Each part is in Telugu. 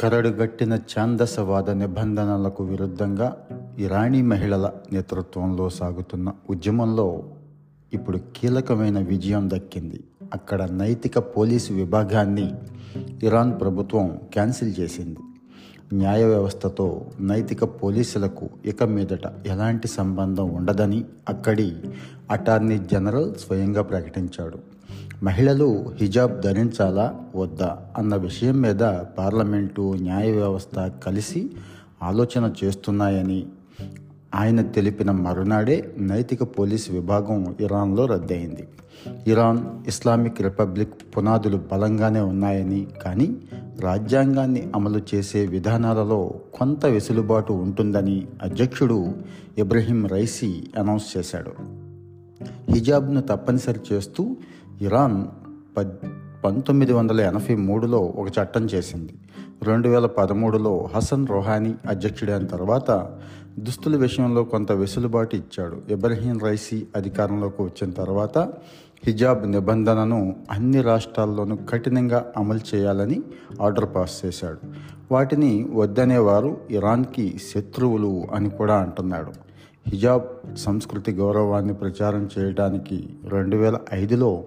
కరడుగట్టిన ఛాందసవాద నిబంధనలకు విరుద్ధంగా ఇరానీ మహిళల నేతృత్వంలో సాగుతున్న ఉద్యమంలో ఇప్పుడు కీలకమైన విజయం దక్కింది. అక్కడ నైతిక పోలీసు విభాగాన్ని ఇరాన్ ప్రభుత్వం క్యాన్సిల్ చేసింది. న్యాయ వ్యవస్థతో నైతిక పోలీసులకు ఇక మీదట ఎలాంటి సంబంధం ఉండదని అక్కడి అటార్నీ జనరల్ స్వయంగా ప్రకటించాడు. మహిళలు హిజాబ్ ధరించాలా వద్దా అన్న విషయం మీద పార్లమెంటు న్యాయ వ్యవస్థ కలిసి ఆలోచన చేస్తున్నాయని ఆయన తెలిపిన మరునాడే నైతిక పోలీస్ విభాగం ఇరాన్లో రద్దయింది. ఇరాన్ ఇస్లామిక్ రిపబ్లిక్ పునాదులు బలంగానే ఉన్నాయని కానీ రాజ్యాంగాన్ని అమలు చేసే విధానాలలో కొంత వెసులుబాటు ఉంటుందని అధ్యక్షుడు ఇబ్రహీం రైసీ అనౌన్స్ చేశాడు. హిజాబ్ను తప్పనిసరి చేస్తూ ఇరాన్ పద్ పంతొమ్మిది వందల ఎనభై మూడులో ఒక చట్టం చేసింది. రెండు వేల పదమూడులో హసన్ రొహానీ అధ్యక్షుడైన తర్వాత దుస్తుల విషయంలో కొంత వెసులుబాటు ఇచ్చాడు. ఇబ్రహీం రైసీ అధికారంలోకి వచ్చిన తర్వాత హిజాబ్ నిబంధనను అన్ని రాష్ట్రాల్లోనూ కఠినంగా అమలు చేయాలని ఆర్డర్ పాస్ చేశాడు. వాటిని వద్దనేవారు ఇరాన్కి శత్రువులు అని కూడా అంటున్నాడు. హిజాబ్ సంస్కృతి గౌరవాన్ని ప్రచారం చేయడానికి రెండు వేల ఐదులో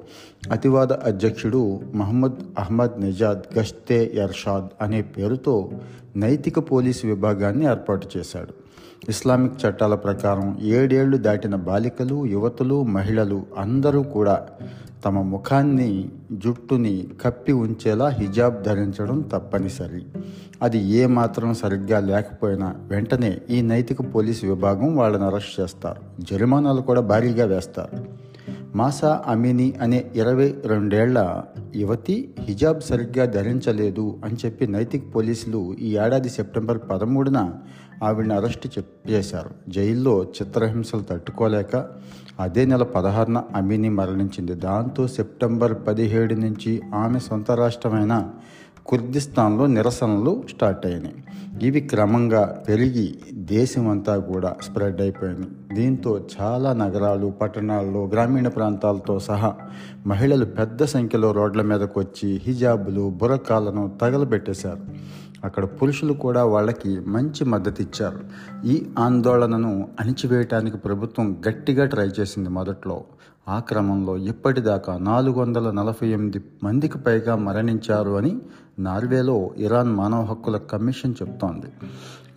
అతివాద అధ్యక్షుడు మహమ్మద్ అహ్మద్ నిజాద్ గష్తే ఎర్షాద్ అనే పేరుతో నైతిక పోలీసు విభాగాన్ని ఏర్పాటు చేశాడు. ఇస్లామిక్ చట్టాల ప్రకారం ఏడేళ్ళు దాటిన బాలికలు యువతులు మహిళలు అందరూ కూడా తమ ముఖాన్ని జుట్టుని కప్పి ఉంచేలా హిజాబ్ ధరించడం తప్పనిసరి. అది ఏమాత్రం సరిగ్గా లేకపోయినా వెంటనే ఈ నైతిక పోలీసు విభాగం వాళ్ళని అరెస్ట్ చేస్తారు. జరిమానాలు కూడా భారీగా వేస్తారు. మాసా అమీని అనే ఇరవై రెండేళ్ళ యువతి హిజాబ్ సరిగ్గా ధరించలేదు అని చెప్పి నైతిక పోలీసులు ఈ ఏడాది సెప్టెంబర్ పదమూడున ఆవిడని అరెస్ట్ చేశారు. జైల్లో చిత్రహింసలు తట్టుకోలేక అదే నెల పదహారున అమీని మరణించింది. దాంతో సెప్టెంబర్ పదిహేడు నుంచి ఆమె సొంత రాష్ట్రమైన కుర్దిస్తాన్లో నిరసనలు స్టార్ట్ అయినాయి. ఇవి క్రమంగా పెరిగి దేశమంతా కూడా స్ప్రెడ్ అయిపోయింది. దీంతో చాలా నగరాలు పట్టణాల్లో గ్రామీణ ప్రాంతాలతో సహా మహిళలు పెద్ద సంఖ్యలో రోడ్ల మీదకు వచ్చి హిజాబులు బురకాలను తగలబెట్టేశారు. అక్కడ పురుషులు కూడా వాళ్ళకి మంచి మద్దతు ఇచ్చారు ఈ ఆందోళనను అణిచివేయటానికి ప్రభుత్వం గట్టిగా ట్రై చేసింది మొదట్లో. ఆ క్రమంలో ఇప్పటిదాకా నాలుగు వందల నలభై ఎనిమిది మందికి పైగా మరణించారు అని నార్వేలో ఇరాన్ మానవ హక్కుల కమిషన్ చెప్తోంది.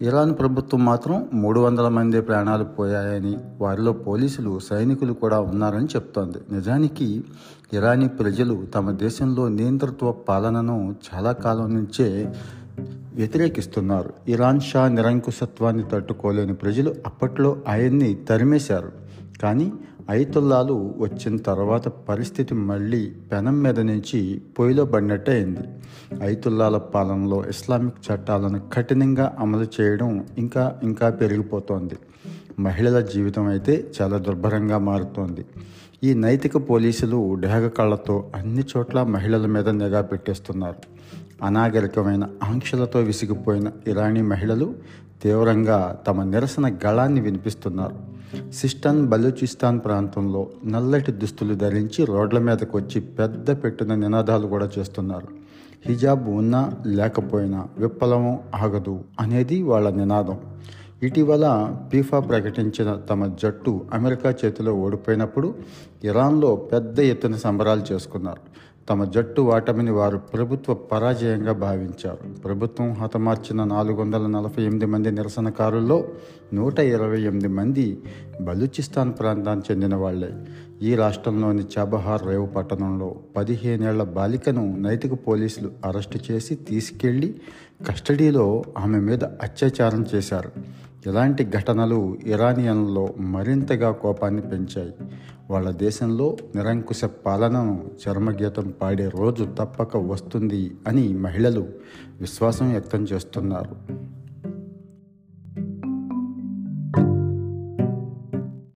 ఇరాన్ ప్రభుత్వం మాత్రం మూడు వందల మంది ప్రాణాలు పోయాయని వారిలో పోలీసులు సైనికులు కూడా ఉన్నారని చెప్తోంది. నిజానికి ఇరానీ ప్రజలు తమ దేశంలో నియంతృత్వ పాలనను చాలా కాలం నుంచే వ్యతిరేకిస్తున్నారు. ఇరాన్ షా నిరంకుశత్వాన్ని తట్టుకోలేని ప్రజలు అప్పట్లో ఆయన్ని తరిమేశారు. కానీ ఐతుల్లాలు వచ్చిన తర్వాత పరిస్థితి మళ్ళీ పెనం మీద నుంచి పొయ్యిలో పడినట్టే అయింది. ఐతుల్లాల పాలనలో ఇస్లామిక్ చట్టాలను కఠినంగా అమలు చేయడం ఇంకా ఇంకా పెరిగిపోతోంది. మహిళల జీవితం అయితే చాలా దుర్భరంగా మారుతోంది. ఈ నైతిక పోలీసులు డేగ కళ్ళతో అన్ని చోట్ల మహిళల మీద నిఘా పెట్టేస్తున్నారు. అనాగరికమైన ఆంక్షలతో విసిగిపోయిన ఇరానీ మహిళలు తీవ్రంగా తమ నిరసన గళాన్ని వినిపిస్తున్నారు. సిస్టన్ బలూచిస్తాన్ ప్రాంతంలో నల్లటి దుస్తులు ధరించి రోడ్ల మీదకు వచ్చి పెద్ద పెట్టిన నినాదాలు కూడా చేస్తున్నారు. హిజాబ్ ఉన్నా లేకపోయినా విప్లవం ఆగదు అనేది వాళ్ళ నినాదం. ఇటీవల ఫీఫా ప్రకటించిన తమ జట్టు అమెరికా చేతిలో ఓడిపోయినప్పుడు ఇరాన్లో పెద్ద ఎత్తున సంబరాలు చేసుకున్నారు. తమ జట్టు ఓటమిని వారు ప్రభుత్వ పరాజయంగా భావించారు. ప్రభుత్వం హతమార్చిన నాలుగు వందల నలభై ఎనిమిది మంది నిరసనకారుల్లో నూట ఇరవై ఎనిమిది మంది బలూచిస్తాన్ ప్రాంతానికి చెందిన వాళ్ళే. ఈ రాష్ట్రంలోని చాబహార్ రేవు పట్టణంలో పదిహేనేళ్ళ బాలికను నైతిక పోలీసులు అరెస్టు చేసి తీసుకెళ్ళి కస్టడీలో ఆమె మీద అత్యాచారం చేశారు. ఇలాంటి ఘటనలు ఇరానియన్లో మరింతగా కోపాన్ని పెంచాయి? వాళ్ళ దేశంలో నిరంకుశ పాలనను చర్మగీతం పాడే రోజు తప్పక వస్తుంది అని మహిళలు విశ్వాసం వ్యక్తం చేస్తున్నారు.